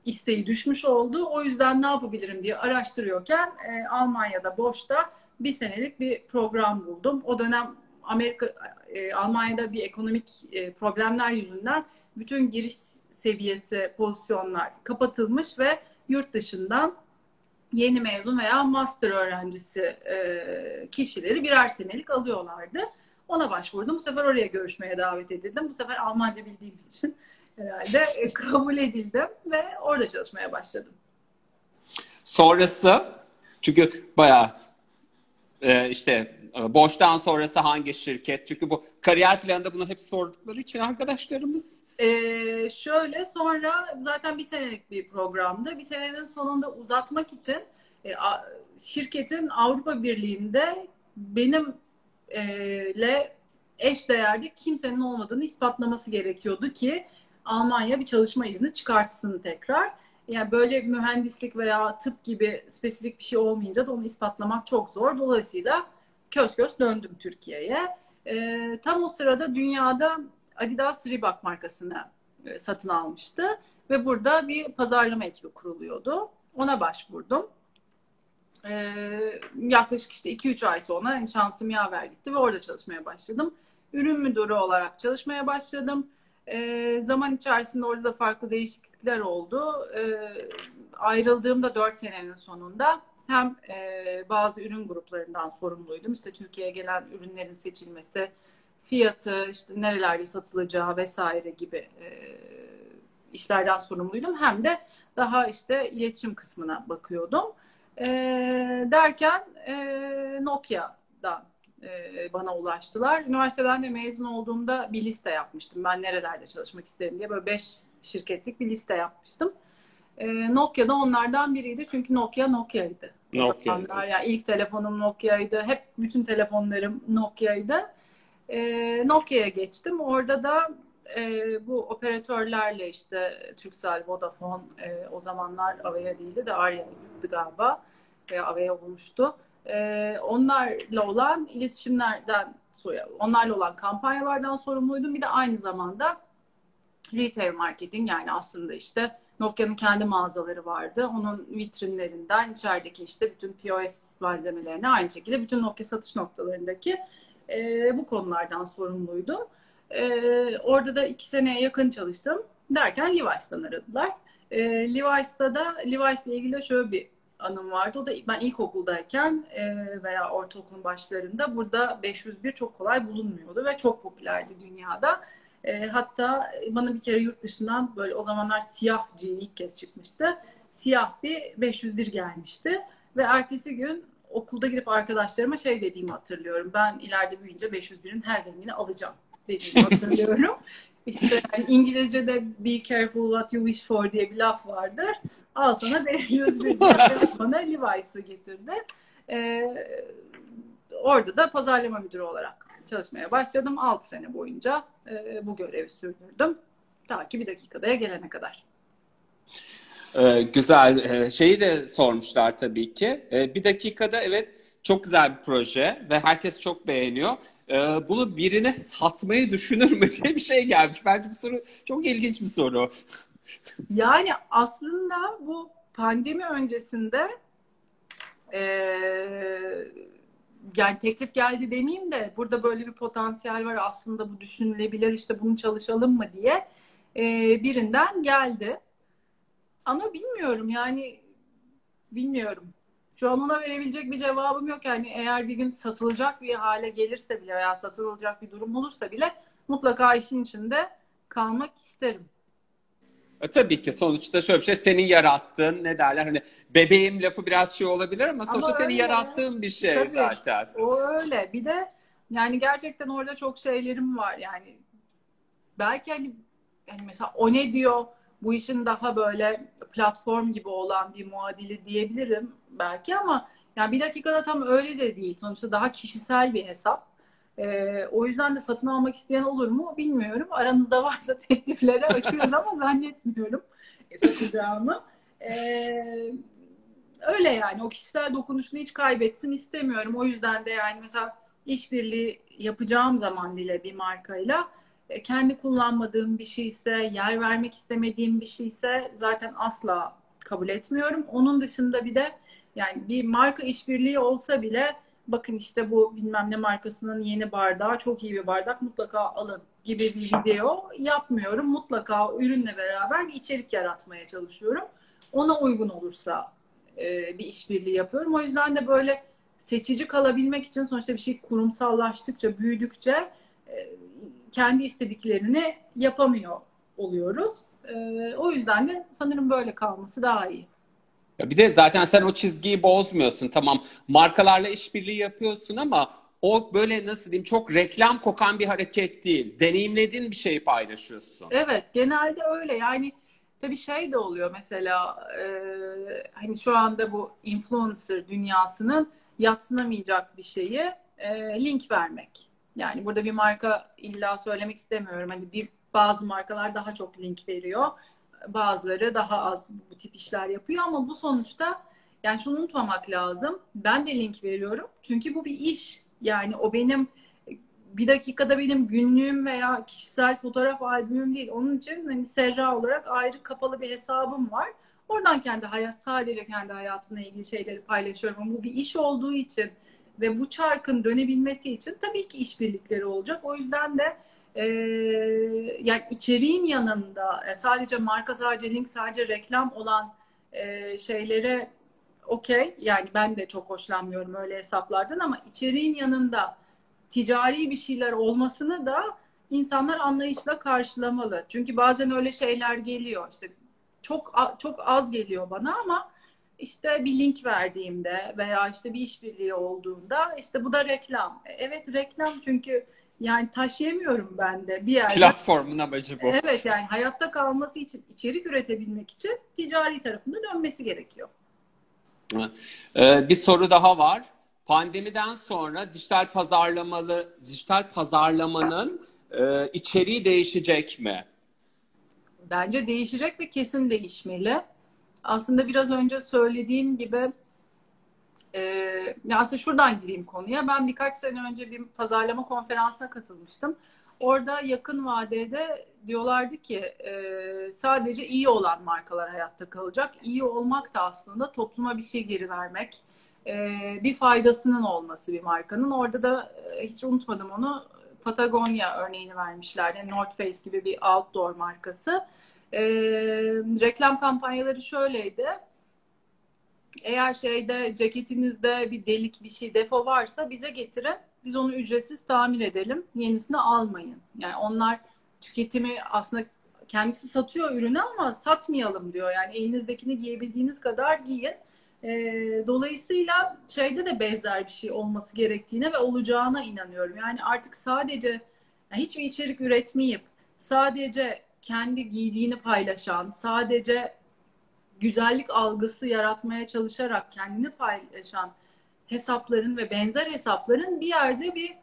isteği düşmüş oldu. O yüzden ne yapabilirim diye araştırıyorken e, Almanya'da boşta bir senelik bir program buldum. O dönem Amerika, e, Almanya'da bir ekonomik e, problemler yüzünden bütün giriş seviyesi pozisyonlar kapatılmış ve yurt dışından yeni mezun veya master öğrencisi e, kişileri birer senelik alıyorlardı. Ona başvurdum. Bu sefer oraya görüşmeye davet edildim. Bu sefer Almanca bildiğim için herhalde e, kabul edildim ve orada çalışmaya başladım. Sonrası çünkü bayağı e, işte e, boştan sonrası hangi şirket? Çünkü bu kariyer planında bunu hep sordukları için arkadaşlarımız. Ee, şöyle sonra zaten bir senelik bir programdı. Bir senenin sonunda uzatmak için e, a, şirketin Avrupa Birliği'nde benimle eş değerde kimsenin olmadığını ispatlaması gerekiyordu ki Almanya bir çalışma izni çıkartsın tekrar. Yani böyle mühendislik veya tıp gibi spesifik bir şey olmayınca da onu ispatlamak çok zor. Dolayısıyla köz köz döndüm Türkiye'ye. E, tam o sırada dünyada Adidas Reebok markasını e, satın almıştı. Ve burada bir pazarlama ekibi kuruluyordu. Ona başvurdum. Ee, yaklaşık işte 2-3 ay sonra şansım yaver gitti ve orada çalışmaya başladım. Ürün müdürü olarak çalışmaya başladım. Ee, zaman içerisinde orada da farklı değişiklikler oldu. Ee, ayrıldığımda 4 senenin sonunda hem e, bazı ürün gruplarından sorumluydum. İşte Türkiye'ye gelen ürünlerin seçilmesi, fiyatı, işte nerelerde satılacağı vesaire gibi e, işlerden sorumluydum. Hem de daha işte iletişim kısmına bakıyordum. E, derken e, Nokia'dan e, bana ulaştılar. Üniversiteden de mezun olduğumda bir liste yapmıştım. Ben nerelerde çalışmak isterim diye böyle beş şirketlik bir liste yapmıştım. E, Nokia da onlardan biriydi. Çünkü Nokia Nokia'ydı. Nokia'ydı. Yani ilk telefonum Nokia'ydı. Hep bütün telefonlarım Nokia'ydı. E, Nokia'ya geçtim. Orada da e, bu operatörlerle işte Turkcell, Vodafone e, o zamanlar Avaya değildi de Arya'ydı galiba. Veya Avaya olmuştu. E, onlarla olan iletişimlerden onlarla olan kampanyalardan sorumluydum. Bir de aynı zamanda retail marketing yani aslında işte Nokia'nın kendi mağazaları vardı. Onun vitrinlerinden içerideki işte bütün POS malzemelerini aynı şekilde bütün Nokia satış noktalarındaki e, bu konulardan sorumluydum. E, orada da iki seneye yakın çalıştım. Derken Levi's'tan aradılar. E, Levi's'ta da Levi's ile ilgili şöyle bir anım vardı. O da ben ilkokuldayken e, veya ortaokulun başlarında burada 501 çok kolay bulunmuyordu ve çok popülerdi dünyada. E, hatta bana bir kere yurt dışından böyle o zamanlar siyah jean ilk kez çıkmıştı. Siyah bir 501 gelmişti ve ertesi gün okulda gidip arkadaşlarıma şey dediğimi hatırlıyorum. Ben ileride büyüyünce 501'in her rengini alacağım dediğimi hatırlıyorum. <laughs> İşte yani İngilizce'de be careful what you wish for diye bir laf vardır. Al sana <laughs> 501 bana Levi's'ı getirdi. Ee, orada da pazarlama müdürü olarak çalışmaya başladım. 6 sene boyunca e, bu görevi sürdürdüm. Ta ki bir dakikadaya gelene kadar. Ee, güzel. Ee, şeyi de sormuşlar tabii ki. Ee, bir dakikada evet çok güzel bir proje ve herkes çok beğeniyor. Ee, bunu birine satmayı düşünür mü <laughs> diye bir şey gelmiş. Bence bu soru çok ilginç bir soru. Yani aslında bu pandemi öncesinde e, yani teklif geldi demeyeyim de burada böyle bir potansiyel var aslında bu düşünülebilir işte bunu çalışalım mı diye e, birinden geldi. Ama bilmiyorum yani bilmiyorum. Şu an ona verebilecek bir cevabım yok. Yani eğer bir gün satılacak bir hale gelirse bile veya satılacak bir durum olursa bile mutlaka işin içinde kalmak isterim. E, tabii ki sonuçta şöyle bir şey senin yarattığın ne derler hani bebeğim lafı biraz şey olabilir ama sonuçta ama senin yarattığın bir şey tabii, zaten. O öyle. Bir de yani gerçekten orada çok şeylerim var yani. Belki hani yani mesela o ne diyor bu işin daha böyle platform gibi olan bir muadili diyebilirim belki ama yani bir dakikada tam öyle de değil. Sonuçta daha kişisel bir hesap. Ee, o yüzden de satın almak isteyen olur mu bilmiyorum. Aranızda varsa <laughs> tekliflere açıyorum ama zannetmiyorum satacağımı. Ee, öyle yani o kişisel dokunuşunu hiç kaybetsin istemiyorum. O yüzden de yani mesela işbirliği yapacağım zaman bile bir markayla e, kendi kullanmadığım bir şeyse, yer vermek istemediğim bir şeyse zaten asla kabul etmiyorum. Onun dışında bir de yani bir marka işbirliği olsa bile bakın işte bu bilmem ne markasının yeni bardağı çok iyi bir bardak mutlaka alın gibi bir video yapmıyorum. Mutlaka ürünle beraber bir içerik yaratmaya çalışıyorum. Ona uygun olursa e, bir işbirliği yapıyorum. O yüzden de böyle seçici kalabilmek için sonuçta bir şey kurumsallaştıkça, büyüdükçe e, kendi istediklerini yapamıyor oluyoruz. E, o yüzden de sanırım böyle kalması daha iyi. Ya bir de zaten sen o çizgiyi bozmuyorsun. Tamam markalarla işbirliği yapıyorsun ama o böyle nasıl diyeyim çok reklam kokan bir hareket değil. Deneyimlediğin bir şeyi paylaşıyorsun. Evet genelde öyle yani tabii şey de oluyor mesela e, hani şu anda bu influencer dünyasının yatsınamayacak bir şeyi e, link vermek. Yani burada bir marka illa söylemek istemiyorum. Hani bir bazı markalar daha çok link veriyor bazıları daha az bu tip işler yapıyor ama bu sonuçta yani şunu unutmamak lazım. Ben de link veriyorum. Çünkü bu bir iş. Yani o benim bir dakikada benim günlüğüm veya kişisel fotoğraf albümüm değil. Onun için hani Serra olarak ayrı kapalı bir hesabım var. Oradan kendi hayat sadece kendi hayatımla ilgili şeyleri paylaşıyorum. Ama bu bir iş olduğu için ve bu çarkın dönebilmesi için tabii ki işbirlikleri olacak. O yüzden de e, yani içeriğin yanında e, sadece marka, sadece link, sadece reklam olan e, şeylere okey. Yani ben de çok hoşlanmıyorum öyle hesaplardan ama içeriğin yanında ticari bir şeyler olmasını da insanlar anlayışla karşılamalı. Çünkü bazen öyle şeyler geliyor. İşte çok çok az geliyor bana ama işte bir link verdiğimde veya işte bir işbirliği olduğunda işte bu da reklam. E, evet reklam çünkü yani taşıyamıyorum ben de bir yerde. Platformun amacı bu. Evet yani hayatta kalması için, içerik üretebilmek için ticari tarafında dönmesi gerekiyor. Ee, bir soru daha var. Pandemiden sonra dijital pazarlamalı, dijital pazarlamanın e, içeriği değişecek mi? Bence değişecek ve kesin değişmeli. Aslında biraz önce söylediğim gibi e, aslında şuradan gireyim konuya. Ben birkaç sene önce bir pazarlama konferansına katılmıştım. Orada yakın vadede diyorlardı ki e, sadece iyi olan markalar hayatta kalacak. İyi olmak da aslında topluma bir şey geri vermek, e, bir faydasının olması bir markanın. Orada da e, hiç unutmadım onu Patagonya örneğini vermişler. Yani North Face gibi bir outdoor markası. E, reklam kampanyaları şöyleydi. Eğer şeyde ceketinizde bir delik bir şey defo varsa bize getirin. Biz onu ücretsiz tamir edelim. Yenisini almayın. Yani onlar tüketimi aslında kendisi satıyor ürünü ama satmayalım diyor. Yani elinizdekini giyebildiğiniz kadar giyin. E, dolayısıyla şeyde de benzer bir şey olması gerektiğine ve olacağına inanıyorum. Yani artık sadece yani hiçbir içerik üretmeyip sadece kendi giydiğini paylaşan, sadece güzellik algısı yaratmaya çalışarak kendini paylaşan hesapların ve benzer hesapların bir yerde bir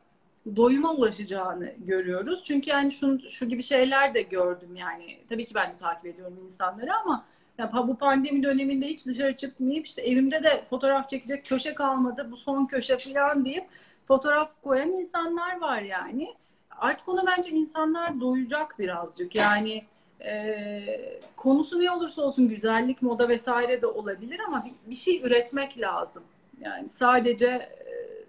doyuma ulaşacağını görüyoruz. Çünkü yani şu, şu gibi şeyler de gördüm yani. Tabii ki ben de takip ediyorum insanları ama ya bu pandemi döneminde hiç dışarı çıkmayıp işte evimde de fotoğraf çekecek köşe kalmadı. Bu son köşe falan deyip fotoğraf koyan insanlar var yani. Artık ona bence insanlar doyacak birazcık. Yani e, konusu ne olursa olsun güzellik, moda vesaire de olabilir ama bir, bir şey üretmek lazım. Yani sadece e,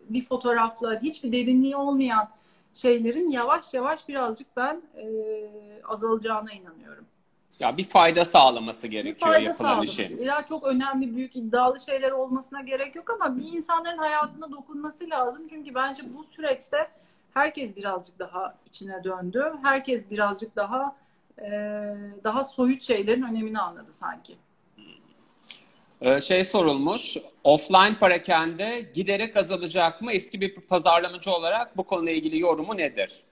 bir fotoğrafla hiçbir derinliği olmayan şeylerin yavaş yavaş birazcık ben e, azalacağına inanıyorum. Ya bir fayda sağlaması gerekiyor bir yapılan işin. Ya çok önemli, büyük, iddialı şeyler olmasına gerek yok ama bir insanların hayatına dokunması lazım. Çünkü bence bu süreçte herkes birazcık daha içine döndü. Herkes birazcık daha e, daha soyut şeylerin önemini anladı sanki. Ee, şey sorulmuş, offline parakende giderek azalacak mı? Eski bir pazarlamacı olarak bu konuyla ilgili yorumu nedir?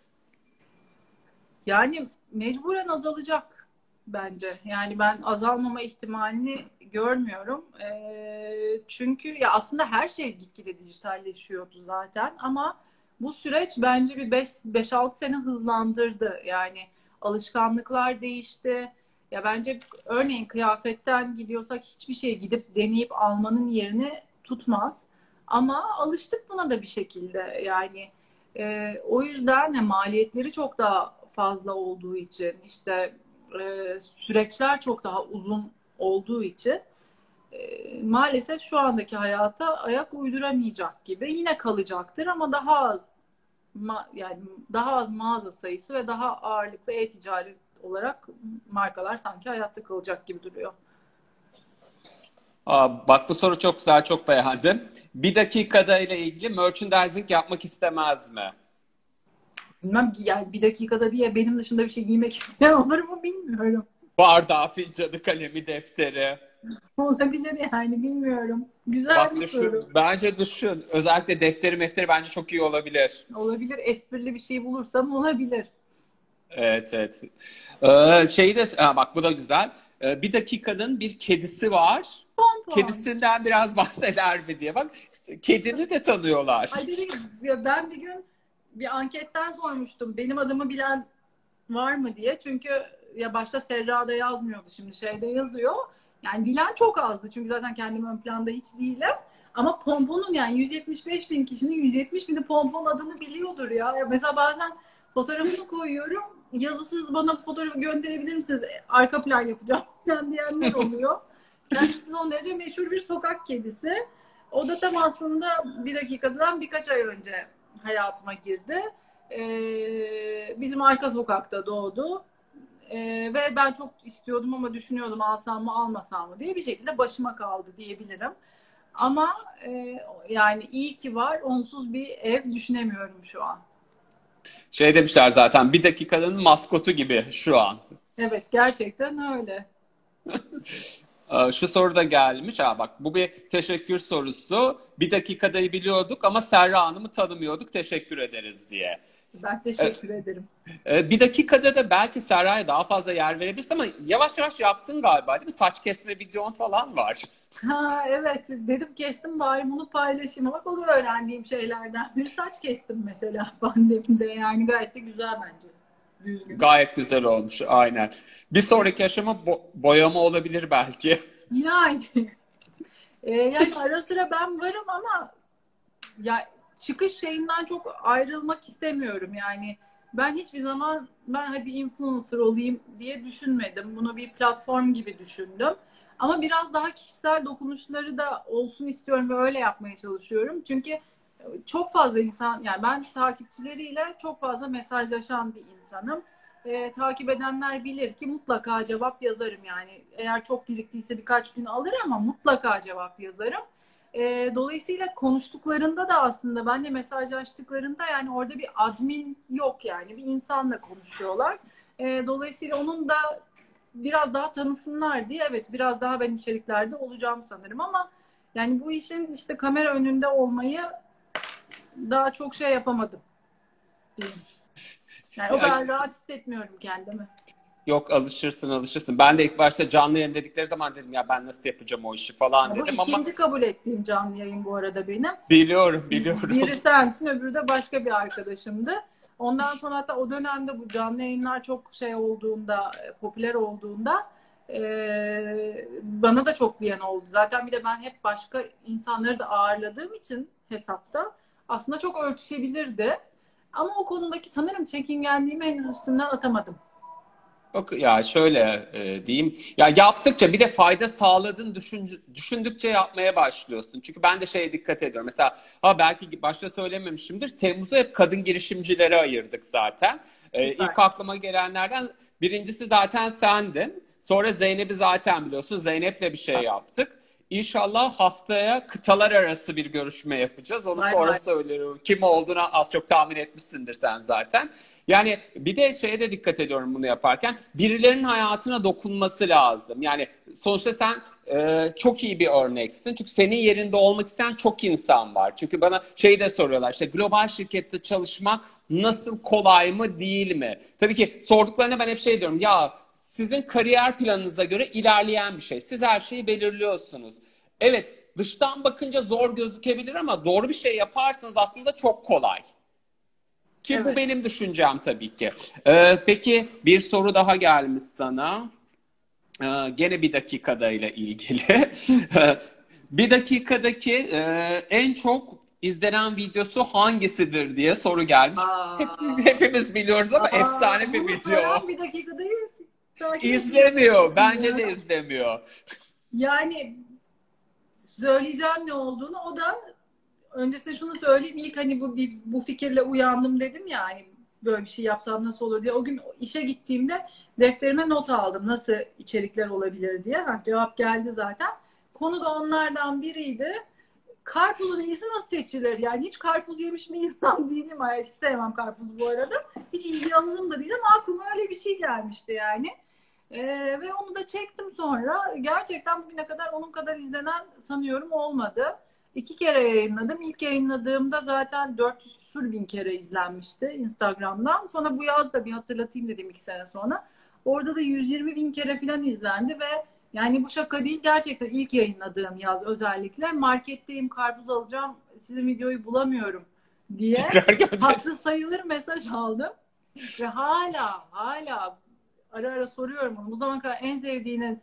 Yani mecburen azalacak bence. Yani ben azalmama ihtimalini görmüyorum. E, çünkü ya aslında her şey gitgide dijitalleşiyordu zaten ama bu süreç bence bir 5-6 sene hızlandırdı. Yani alışkanlıklar değişti ya bence örneğin kıyafetten gidiyorsak hiçbir şey gidip deneyip almanın yerini tutmaz. Ama alıştık buna da bir şekilde yani. E, o yüzden he, maliyetleri çok daha fazla olduğu için işte e, süreçler çok daha uzun olduğu için e, maalesef şu andaki hayata ayak uyduramayacak gibi yine kalacaktır ama daha az ma, yani daha az mağaza sayısı ve daha ağırlıklı e-ticaret olarak markalar sanki hayatta kalacak gibi duruyor. Aa, bak bu soru çok güzel, çok beğendim. Bir dakikada ile ilgili merchandising yapmak istemez mi? Bilmem yani bir dakikada diye benim dışında bir şey giymek <laughs> isteyen olur mu bilmiyorum. Bardağı, fincanı, kalemi, defteri. <laughs> Olabilir yani bilmiyorum. Güzel Bak, bir düşün. soru. Bence düşün. Özellikle defteri mefteri bence çok iyi olabilir. Olabilir. Esprili bir şey bulursam olabilir. Evet evet. Ee, şeyi de ha, bak bu da güzel. Ee, bir dakikanın bir kedisi var. Pompon. Kedisinden biraz <laughs> bahseder mi diye bak. Kedini de tanıyorlar. Ay ben bir gün bir anketten sormuştum. Benim adımı bilen var mı diye. Çünkü ya başta Serra'da yazmıyordu şimdi şeyde yazıyor. Yani bilen çok azdı. Çünkü zaten kendim ön planda hiç değilim. Ama Pompon'un yani 175 bin kişinin 170 bini Pompon adını biliyordur ya. ya mesela bazen fotoğrafını koyuyorum. Yazısız bana fotoğrafı gönderebilir misiniz? Arka plan yapacağım <laughs> falan diyenler oluyor. Kendisi son derece meşhur bir sokak kedisi. O da tam aslında bir dakikadan birkaç ay önce hayatıma girdi. Ee, bizim arka sokakta doğdu. Ee, ve ben çok istiyordum ama düşünüyordum alsam mı almasam mı diye bir şekilde başıma kaldı diyebilirim. Ama e, yani iyi ki var. Onsuz bir ev düşünemiyorum şu an. Şey demişler zaten bir dakikanın maskotu gibi şu an. Evet gerçekten öyle. <laughs> Ee, şu soru da gelmiş. Ha bak bu bir teşekkür sorusu. Bir dakikadayı biliyorduk ama Serra Hanım'ı tanımıyorduk. Teşekkür ederiz diye. Ben teşekkür evet. ederim. Ee, bir dakikada da belki Serra'ya daha fazla yer verebilirsin ama yavaş yavaş yaptın galiba değil mi? Saç kesme videon falan var. <laughs> Ha evet dedim kestim bari bunu paylaşayım. Bak o da öğrendiğim şeylerden. Bir saç kestim mesela <laughs> pandemide yani gayet de güzel bence. Düzgün. Gayet güzel olmuş aynen. Bir sonraki aşama bo- boyama olabilir belki. Yani. <laughs> ee, yani ara sıra ben varım ama ya çıkış şeyinden çok ayrılmak istemiyorum yani. Ben hiçbir zaman ben hadi influencer olayım diye düşünmedim. Bunu bir platform gibi düşündüm. Ama biraz daha kişisel dokunuşları da olsun istiyorum ve öyle yapmaya çalışıyorum. Çünkü çok fazla insan yani ben takipçileriyle çok fazla mesajlaşan bir insanım. E, takip edenler bilir ki mutlaka cevap yazarım yani. Eğer çok biriktiyse birkaç gün alır ama mutlaka cevap yazarım. E, dolayısıyla konuştuklarında da aslında benle mesajlaştıklarında yani orada bir admin yok yani bir insanla konuşuyorlar. E, dolayısıyla onun da biraz daha tanısınlar diye evet biraz daha ben içeriklerde olacağım sanırım ama yani bu işin işte kamera önünde olmayı daha çok şey yapamadım. Yani o kadar rahat hissetmiyorum kendimi. Yok alışırsın alışırsın. Ben de ilk başta canlı yayın dedikleri zaman dedim ya ben nasıl yapacağım o işi falan ya dedim ama. ikinci kabul ettiğim canlı yayın bu arada benim. Biliyorum biliyorum. Biri sensin öbürü de başka bir arkadaşımdı. Ondan sonra hatta o dönemde bu canlı yayınlar çok şey olduğunda, popüler olduğunda e, bana da çok diyen oldu. Zaten bir de ben hep başka insanları da ağırladığım için hesapta aslında çok örtüşebilirdi. Ama o konudaki sanırım çekingenliğimi henüz üstümden atamadım. Yok ya şöyle e, diyeyim. Ya yaptıkça bir de fayda sağladığını düşün, düşündükçe yapmaya başlıyorsun. Çünkü ben de şeye dikkat ediyorum. Mesela ha belki başta söylememişimdir. Temmuz'u hep kadın girişimcilere ayırdık zaten. E, ilk aklıma gelenlerden birincisi zaten sendin. Sonra Zeynep'i zaten biliyorsun. Zeynep'le bir şey yaptık. İnşallah haftaya kıtalar arası bir görüşme yapacağız. Onu Vay sonra vay. söylerim. Kim olduğunu az çok tahmin etmişsindir sen zaten. Yani bir de şeye de dikkat ediyorum bunu yaparken. Birilerinin hayatına dokunması lazım. Yani sonuçta sen e, çok iyi bir örneksin. Çünkü senin yerinde olmak isteyen çok insan var. Çünkü bana şey de soruyorlar. İşte global şirkette çalışmak nasıl kolay mı değil mi? Tabii ki sorduklarına ben hep şey diyorum. Ya sizin kariyer planınıza göre ilerleyen bir şey. Siz her şeyi belirliyorsunuz. Evet dıştan bakınca zor gözükebilir ama doğru bir şey yaparsanız aslında çok kolay. Ki Evet. bu benim düşüncem tabii ki. Ee, peki bir soru daha gelmiş sana. Ee, gene bir dakikadayla ilgili. <laughs> bir dakikadaki e, en çok izlenen videosu hangisidir diye soru gelmiş. Aa. Hep, hepimiz biliyoruz ama Aa, efsane bir video. Bir dakikada takip İzlemiyor. Bence de izlemiyor. Yani söyleyeceğim ne olduğunu o da öncesinde şunu söyleyeyim ilk hani bu bu fikirle uyandım dedim ya hani böyle bir şey yapsam nasıl olur diye. O gün işe gittiğimde defterime not aldım nasıl içerikler olabilir diye. Ha, cevap geldi zaten. Konu da onlardan biriydi. Karpuzun iyisi nasıl seçilir? Yani hiç karpuz yemiş bir insan <laughs> değilim. Ay, hiç sevmem karpuz bu arada. Hiç ilgi alanım da değil ama aklıma öyle bir şey gelmişti yani. Ee, ve onu da çektim sonra. Gerçekten bugüne kadar onun kadar izlenen sanıyorum olmadı. İki kere yayınladım. İlk yayınladığımda zaten 400 küsur bin kere izlenmişti Instagram'dan. Sonra bu yaz da bir hatırlatayım dedim iki sene sonra. Orada da 120 bin kere falan izlendi ve yani bu şaka değil gerçekten ilk yayınladığım yaz özellikle. Marketteyim karpuz alacağım sizin videoyu bulamıyorum diye hatırı sayılır mesaj aldım. Ve hala hala ara ara soruyorum onu. Bu zamana kadar en sevdiğiniz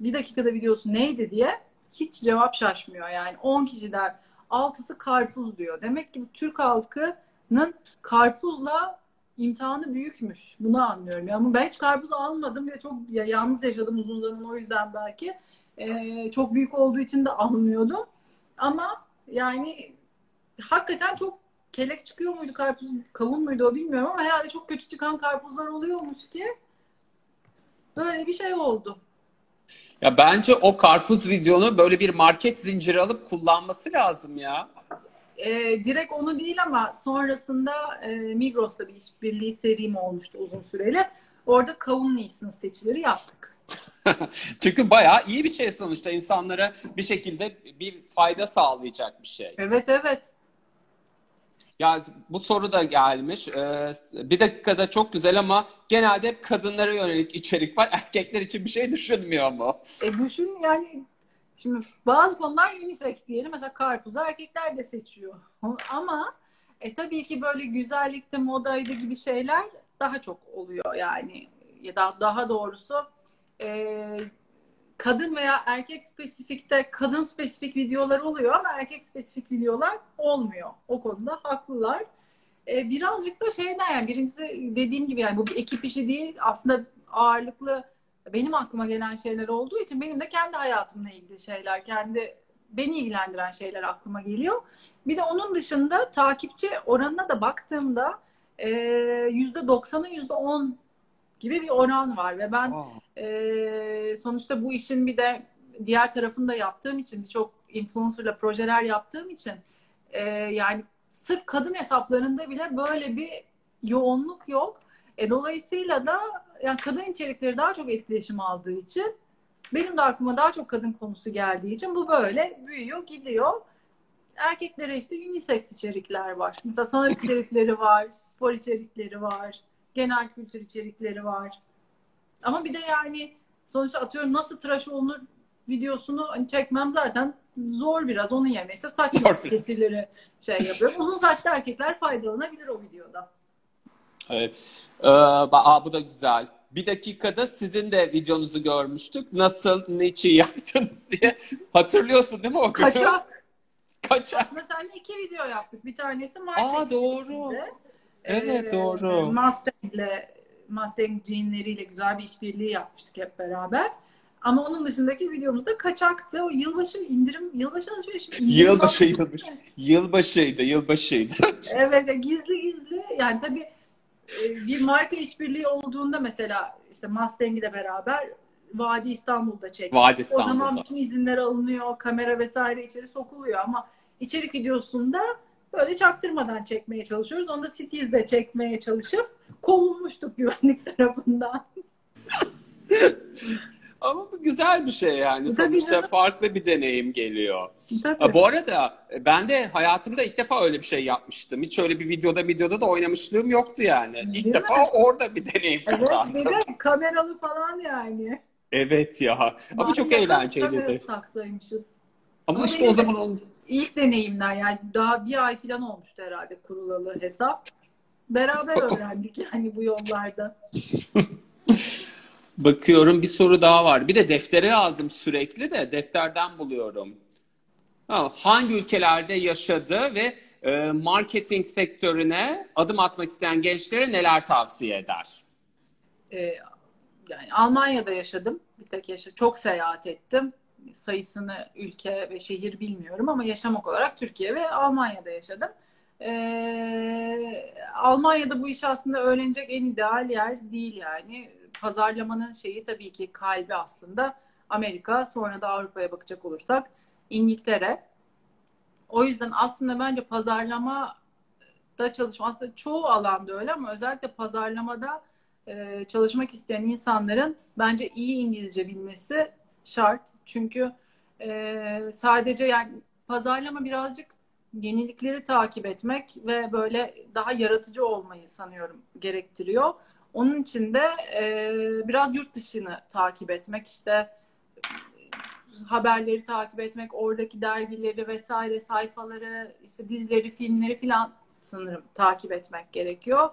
bir dakikada videosu neydi diye. hiç cevap şaşmıyor yani 10 kişiden 6'sı karpuz diyor. Demek ki Türk halkının karpuzla imtihanı büyükmüş. Bunu anlıyorum. Yani ben hiç karpuz almadım ve çok ya, yalnız yaşadım uzun zaman o yüzden belki. Ee, çok büyük olduğu için de almıyordum. Ama yani hakikaten çok kelek çıkıyor muydu karpuz, kavun muydu o bilmiyorum ama herhalde çok kötü çıkan karpuzlar oluyormuş ki böyle bir şey oldu. Ya bence o karpuz videonu böyle bir market zinciri alıp kullanması lazım ya. E, direkt onu değil ama sonrasında e, Migros'ta bir işbirliği serim olmuştu uzun süreli. Orada kavun iyisini seçileri yaptık. <laughs> Çünkü bayağı iyi bir şey sonuçta insanlara bir şekilde bir fayda sağlayacak bir şey. Evet evet. Ya bu soru da gelmiş. Ee, bir dakikada çok güzel ama genelde hep kadınlara yönelik içerik var. <laughs> Erkekler için bir şey düşünmüyor mu? E düşün yani şimdi bazı konular unisex diyelim. Mesela karpuzu erkekler de seçiyor. <laughs> Ama e, tabii ki böyle güzellikte modaydı gibi şeyler daha çok oluyor yani. Ya da daha doğrusu e, kadın veya erkek spesifikte kadın spesifik videolar oluyor ama erkek spesifik videolar olmuyor. O konuda haklılar. Ee, birazcık da şeyden yani birincisi dediğim gibi yani bu bir ekip işi değil. Aslında ağırlıklı benim aklıma gelen şeyler olduğu için benim de kendi hayatımla ilgili şeyler, kendi beni ilgilendiren şeyler aklıma geliyor. Bir de onun dışında takipçi oranına da baktığımda %90'ı %10 gibi bir oran var ve ben e, sonuçta bu işin bir de diğer tarafını da yaptığım için birçok influencerla projeler yaptığım için e, yani sırf kadın hesaplarında bile böyle bir yoğunluk yok. E, dolayısıyla da yani kadın içerikleri daha çok etkileşim aldığı için benim de aklıma daha çok kadın konusu geldiği için bu böyle büyüyor, gidiyor. Erkeklere işte unisex içerikler var. Mesela sanat içerikleri var, spor içerikleri var genel kültür içerikleri var. Ama bir de yani sonuçta atıyorum nasıl tıraş olunur videosunu hani çekmem zaten zor biraz. Onun yerine işte saç kesirleri şey yapıyorum. Uzun saçlı erkekler faydalanabilir o videoda. Evet. Ee, aa, bu da güzel. Bir dakikada sizin de videonuzu görmüştük. Nasıl, niçin yaptınız <laughs> diye. Hatırlıyorsun değil mi o günü? Kaçak. Kaçak. Aslında seninle iki video yaptık. Bir tanesi Market Aa doğru. Evet ee, doğru. Mustang'le Mustang jeanleriyle güzel bir işbirliği yapmıştık hep beraber. Ama onun dışındaki videomuzda kaçaktı. O yılbaşı indirim, yılbaşı alışverişi indirim Yılbaşı, yılbaşı. Yılbaşıydı, yılbaşıydı. <laughs> evet, gizli gizli. Yani tabii e, bir marka işbirliği olduğunda mesela işte Mustang ile beraber Vadi İstanbul'da çektik. Vadi İstanbul'da. O zaman bütün izinler alınıyor, kamera vesaire içeri sokuluyor ama içerik videosunda böyle çaktırmadan çekmeye çalışıyoruz. Onu da Cities'de çekmeye çalışıp kovulmuştuk güvenlik <laughs> tarafından. Ama bu güzel bir şey yani. Tabii Sonuçta canım. farklı bir deneyim geliyor. Tabii. Bu arada e, ben de hayatımda ilk defa öyle bir şey yapmıştım. Hiç öyle bir videoda videoda da oynamışlığım yoktu yani. İlk Değil defa mi? orada bir deneyim kazandım. Evet, bir de kameralı falan yani. Evet ya. Ama Mavi çok eğlenceliydi. Kamerası taksaymışız. Ama, Ama işte o zaman on ilk deneyimler yani daha bir ay falan olmuştu herhalde kurulalı hesap. Beraber <laughs> öğrendik yani bu yollarda. <laughs> Bakıyorum bir soru daha var. Bir de deftere yazdım sürekli de defterden buluyorum. Ha, hangi ülkelerde yaşadı ve e, marketing sektörüne adım atmak isteyen gençlere neler tavsiye eder? Ee, yani Almanya'da yaşadım. Bir tek yaşadım. Çok seyahat ettim sayısını ülke ve şehir bilmiyorum ama yaşamak olarak Türkiye ve Almanya'da yaşadım. Ee, Almanya'da bu iş aslında öğrenecek en ideal yer değil yani. Pazarlamanın şeyi tabii ki kalbi aslında Amerika, sonra da Avrupa'ya bakacak olursak İngiltere. O yüzden aslında bence pazarlama da çalışma aslında çoğu alanda öyle ama özellikle pazarlamada e, çalışmak isteyen insanların bence iyi İngilizce bilmesi şart. Çünkü e, sadece yani pazarlama birazcık yenilikleri takip etmek ve böyle daha yaratıcı olmayı sanıyorum gerektiriyor. Onun için de e, biraz yurt dışını takip etmek işte haberleri takip etmek, oradaki dergileri vesaire sayfaları, işte dizileri, filmleri filan sanırım takip etmek gerekiyor.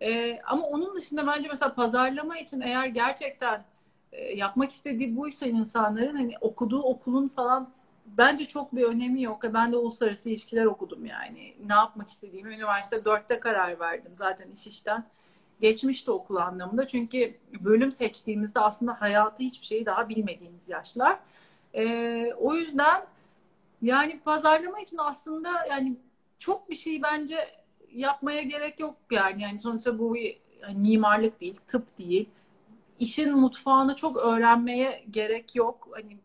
E, ama onun dışında bence mesela pazarlama için eğer gerçekten yapmak istediği buysa insanların hani okuduğu okulun falan bence çok bir önemi yok. Ben de uluslararası ilişkiler okudum yani. Ne yapmak istediğimi üniversite dörtte karar verdim. Zaten iş işten geçmişti okul anlamında. Çünkü bölüm seçtiğimizde aslında hayatı hiçbir şeyi daha bilmediğimiz yaşlar. Ee, o yüzden yani pazarlama için aslında yani çok bir şey bence yapmaya gerek yok yani. Yani sonuçta bu yani mimarlık değil, tıp değil. İşin mutfağını çok öğrenmeye gerek yok. Hani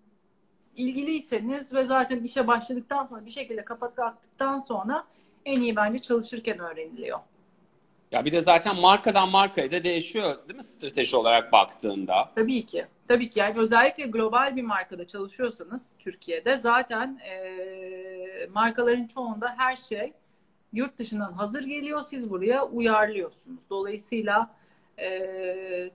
ilgiliyseniz ve zaten işe başladıktan sonra bir şekilde kapat attıktan sonra en iyi bence çalışırken öğreniliyor. Ya bir de zaten markadan markaya da değişiyor değil mi strateji olarak baktığında? Tabii ki. Tabii ki yani özellikle global bir markada çalışıyorsanız Türkiye'de zaten e, markaların çoğunda her şey yurt dışından hazır geliyor. Siz buraya uyarlıyorsunuz. Dolayısıyla e,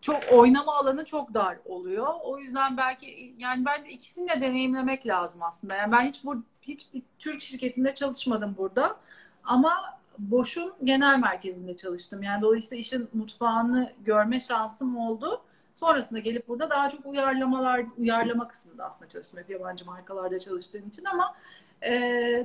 çok oynama alanı çok dar oluyor. O yüzden belki yani bence ikisini de deneyimlemek lazım aslında. Yani ben hiç bu hiç bir Türk şirketinde çalışmadım burada. Ama Boş'un genel merkezinde çalıştım. Yani dolayısıyla işin mutfağını görme şansım oldu. Sonrasında gelip burada daha çok uyarlamalar, uyarlama kısmında aslında çalıştım. Hep yabancı markalarda çalıştığım için ama e,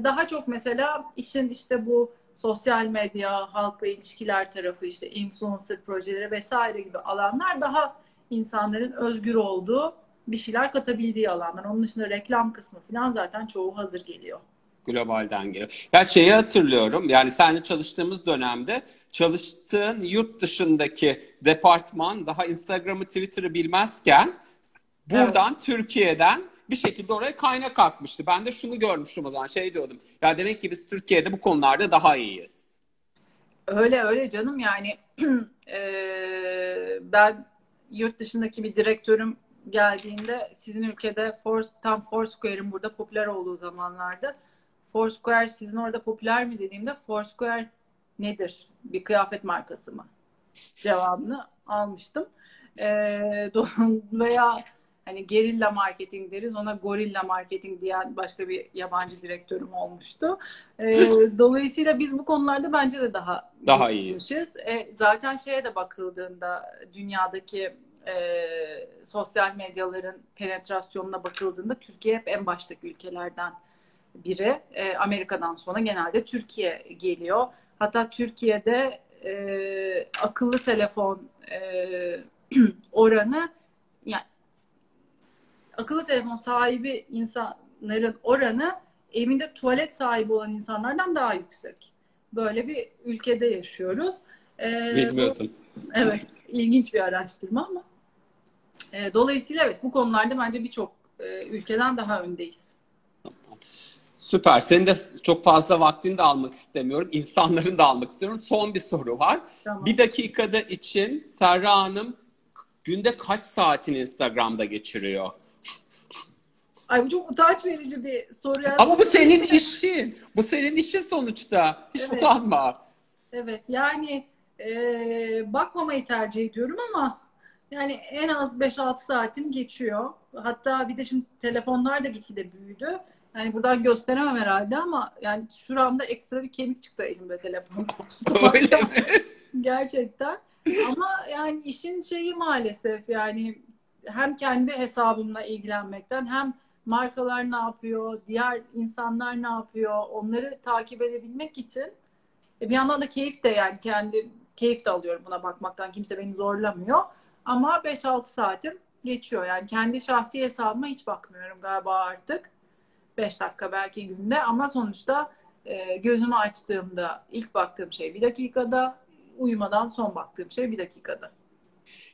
daha çok mesela işin işte bu sosyal medya, halkla ilişkiler tarafı, işte influencer projeleri vesaire gibi alanlar daha insanların özgür olduğu bir şeyler katabildiği alanlar. Onun dışında reklam kısmı falan zaten çoğu hazır geliyor. Globalden geliyor. Ya şeyi hatırlıyorum. Yani seninle çalıştığımız dönemde çalıştığın yurt dışındaki departman daha Instagram'ı, Twitter'ı bilmezken buradan evet. Türkiye'den bir şekilde oraya kaynak akmıştı. Ben de şunu görmüştüm o zaman şey diyordum. Ya demek ki biz Türkiye'de bu konularda daha iyiyiz. Öyle öyle canım yani <clears throat> e, ben yurt dışındaki bir direktörüm geldiğinde sizin ülkede for, tam Foursquare'in burada popüler olduğu zamanlarda Foursquare sizin orada popüler mi dediğimde Foursquare nedir? Bir kıyafet markası mı? Cevabını almıştım. Ee, <laughs> veya hani gerilla marketing deriz ona gorilla marketing diyen başka bir yabancı direktörüm olmuştu. Ee, <laughs> dolayısıyla biz bu konularda bence de daha daha iyiyiz. E, zaten şeye de bakıldığında dünyadaki e, sosyal medyaların penetrasyonuna bakıldığında Türkiye hep en baştaki ülkelerden biri. E, Amerika'dan sonra genelde Türkiye geliyor. Hatta Türkiye'de e, akıllı telefon e, <clears throat> oranı akıllı telefon sahibi insanların oranı evinde tuvalet sahibi olan insanlardan daha yüksek. Böyle bir ülkede yaşıyoruz. Ee, Bilmiyordum. Evet, ilginç bir araştırma ama. E, dolayısıyla evet bu konularda bence birçok e, ülkeden daha öndeyiz. Süper. Senin de çok fazla vaktini de almak istemiyorum. İnsanların da almak istiyorum. Son bir soru var. Tamam. Bir dakikada için Serra Hanım günde kaç saatini Instagram'da geçiriyor? Ay bu çok utanç verici bir soru. Yani. Ama bu senin işin. Bu senin işin sonuçta. Hiç evet. utanma. Evet yani e, bakmamayı tercih ediyorum ama yani en az 5-6 saatim geçiyor. Hatta bir de şimdi telefonlar da gitgide büyüdü. Yani buradan gösteremem herhalde ama yani şuramda ekstra bir kemik çıktı elimde telefon. <laughs> Öyle mi? <laughs> Gerçekten. Ama yani işin şeyi maalesef yani hem kendi hesabımla ilgilenmekten hem markalar ne yapıyor, diğer insanlar ne yapıyor onları takip edebilmek için e, bir yandan da keyif de yani kendi keyif de alıyorum buna bakmaktan. Kimse beni zorlamıyor. Ama 5-6 saatim geçiyor. Yani kendi şahsi hesabıma hiç bakmıyorum galiba artık. 5 dakika belki günde ama sonuçta e, gözümü açtığımda ilk baktığım şey bir dakikada, uyumadan son baktığım şey bir dakikada.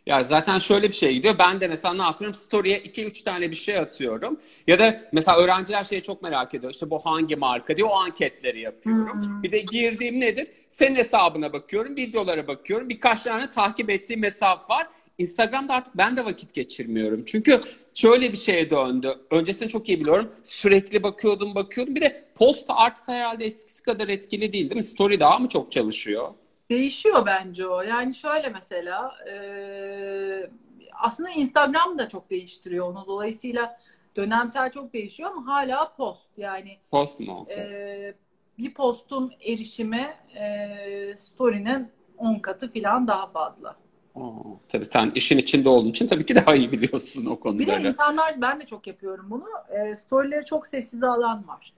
Ya zaten şöyle bir şey gidiyor. Ben de mesela ne yapıyorum? Story'e 2-3 tane bir şey atıyorum. Ya da mesela öğrenciler şeyi çok merak ediyor. İşte bu hangi marka diye o anketleri yapıyorum. Hmm. Bir de girdiğim nedir? Senin hesabına bakıyorum, videolara bakıyorum. Birkaç tane takip ettiğim hesap var. Instagram'da artık ben de vakit geçirmiyorum. Çünkü şöyle bir şeye döndü. Öncesinde çok iyi biliyorum. Sürekli bakıyordum bakıyordum. Bir de post artık herhalde eskisi kadar etkili değil değil mi? Story daha mı çok çalışıyor? Değişiyor bence o. Yani şöyle mesela e, aslında Instagram da çok değiştiriyor onu. Dolayısıyla dönemsel çok değişiyor ama hala post. Yani post mu? E, bir postun erişimi e, story'nin 10 katı falan daha fazla. Oo, tabii sen işin içinde olduğun için tabii ki daha iyi biliyorsun o konuları. Bir de insanlar, ben de çok yapıyorum bunu. E, storyleri çok sessize alan var.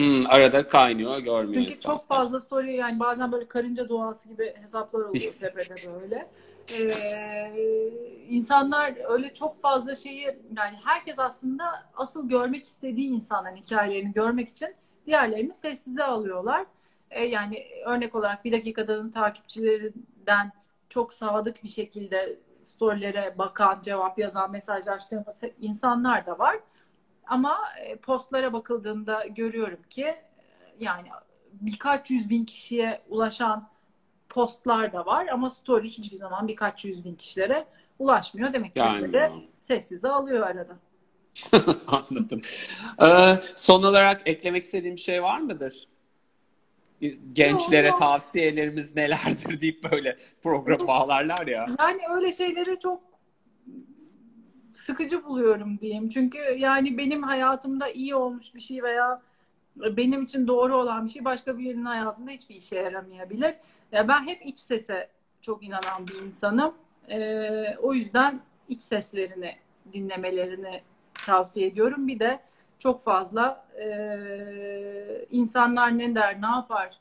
Hmm, arada kaynıyor, görmüyor Çünkü çok fazla story yani bazen böyle karınca duası gibi hesaplar oluyor tepede böyle. Ee, insanlar öyle çok fazla şeyi yani herkes aslında asıl görmek istediği insanların hikayelerini görmek için diğerlerini sessize alıyorlar. Ee, yani örnek olarak bir dakikadanın takipçilerinden çok sadık bir şekilde storylere bakan, cevap yazan, mesajlaştığımız insanlar da var. Ama e, postlara bakıldığında görüyorum ki e, yani birkaç yüz bin kişiye ulaşan postlar da var ama story hiçbir zaman birkaç yüz bin kişilere ulaşmıyor. Demek ki Yani birileri sessize alıyor arada. <laughs> anladım. Ee, son olarak eklemek istediğim bir şey var mıdır? Gençlere Yok, tavsiyelerimiz nelerdir deyip böyle program bağlarlar ya. Yani öyle şeyleri çok sıkıcı buluyorum diyeyim. Çünkü yani benim hayatımda iyi olmuş bir şey veya benim için doğru olan bir şey başka birinin hayatında hiçbir işe yaramayabilir. Ya ben hep iç sese çok inanan bir insanım. Ee, o yüzden iç seslerini dinlemelerini tavsiye ediyorum. Bir de çok fazla e, insanlar ne der, ne yapar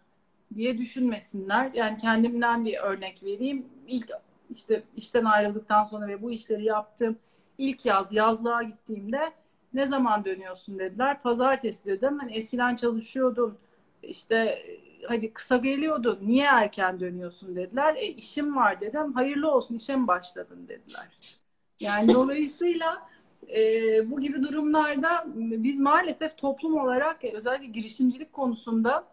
diye düşünmesinler. Yani kendimden bir örnek vereyim. İlk işte işten ayrıldıktan sonra ve bu işleri yaptım. İlk yaz yazlığa gittiğimde ne zaman dönüyorsun dediler. Pazartesi dedim. Hani eskiden çalışıyordun. İşte hadi kısa geliyordun. Niye erken dönüyorsun dediler. E işim var dedim. Hayırlı olsun işe mi başladın dediler. Yani <laughs> dolayısıyla e, bu gibi durumlarda biz maalesef toplum olarak e, özellikle girişimcilik konusunda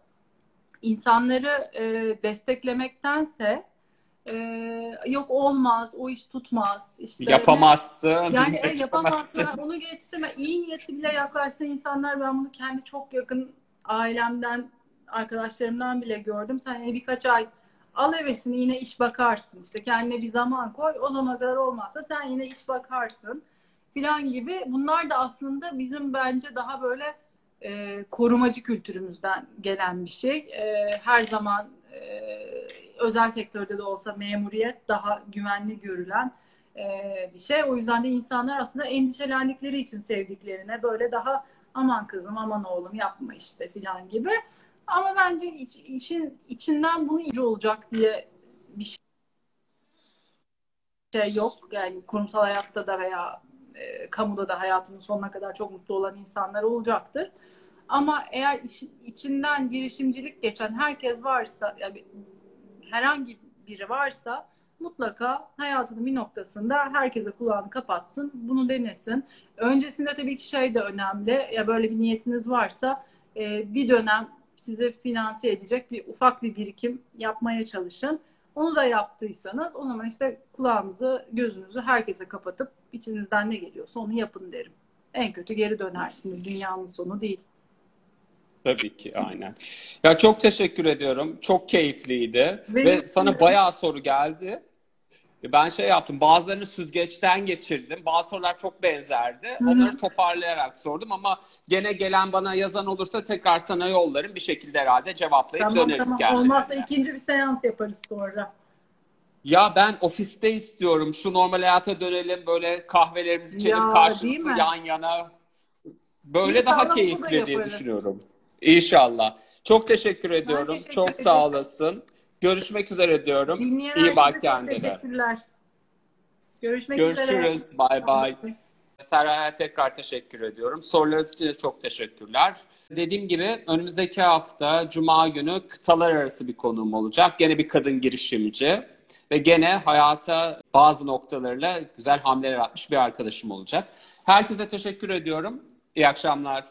insanları e, desteklemektense e, yok olmaz, o iş tutmaz. işte Yapamazsın. yani <laughs> e, yapamazsın. Onu geçtim. İyi niyetli bile yaklaşsa insanlar ben bunu kendi çok yakın ailemden, arkadaşlarımdan bile gördüm. Sen yine birkaç ay al hevesini yine iş bakarsın. İşte kendine bir zaman koy. O zamana kadar olmazsa sen yine iş bakarsın filan gibi. Bunlar da aslında bizim bence daha böyle e, korumacı kültürümüzden gelen bir şey. E, her zaman e, özel sektörde de olsa memuriyet daha güvenli görülen e, bir şey. O yüzden de insanlar aslında endişelendikleri için sevdiklerine böyle daha aman kızım aman oğlum yapma işte filan gibi. Ama bence iç, için içinden bunu iyice olacak diye bir şey yok. Yani kurumsal hayatta da veya e, kamuda da hayatının sonuna kadar çok mutlu olan insanlar olacaktır. Ama eğer iş, içinden girişimcilik geçen herkes varsa, yani herhangi biri varsa mutlaka hayatının bir noktasında herkese kulağını kapatsın, bunu denesin. Öncesinde tabii ki şey de önemli. Ya böyle bir niyetiniz varsa e, bir dönem size finanse edecek bir ufak bir birikim yapmaya çalışın. Onu da yaptıysanız o zaman işte kulağınızı, gözünüzü herkese kapatıp içinizden ne geliyorsa onu yapın derim. En kötü geri dönersiniz. Dünyanın sonu değil. Tabii ki aynen. Ya çok teşekkür ediyorum. Çok keyifliydi. Benim Ve sana de. bayağı soru geldi. Ben şey yaptım. Bazılarını süzgeçten geçirdim. Bazı sorular çok benzerdi. Onları toparlayarak sordum ama gene gelen bana yazan olursa tekrar sana yollarım. Bir şekilde herhalde cevaplayıp Tamam döneriz tamam. kendilerine. Olmazsa ikinci bir seans yaparız sonra. Ya ben ofiste istiyorum. Şu normal hayata dönelim. Böyle kahvelerimizi içelim Ya, karşılıklı mi? yan yana. Böyle İnşallah daha keyifli diye düşünüyorum. İnşallah. Çok teşekkür ediyorum. teşekkür çok ederim. sağ olasın. Görüşmek üzere diyorum. Dinleyen İyi bak kendine. teşekkürler. Görüşmek üzere. Görüşürüz. Bay bay. Serra'ya tekrar teşekkür ediyorum. Sorularınız için de çok teşekkürler. Dediğim gibi önümüzdeki hafta Cuma günü kıtalar arası bir konuğum olacak. Gene bir kadın girişimci ve gene hayata bazı noktalarıyla güzel hamleler atmış bir arkadaşım olacak. Herkese teşekkür ediyorum. İyi akşamlar.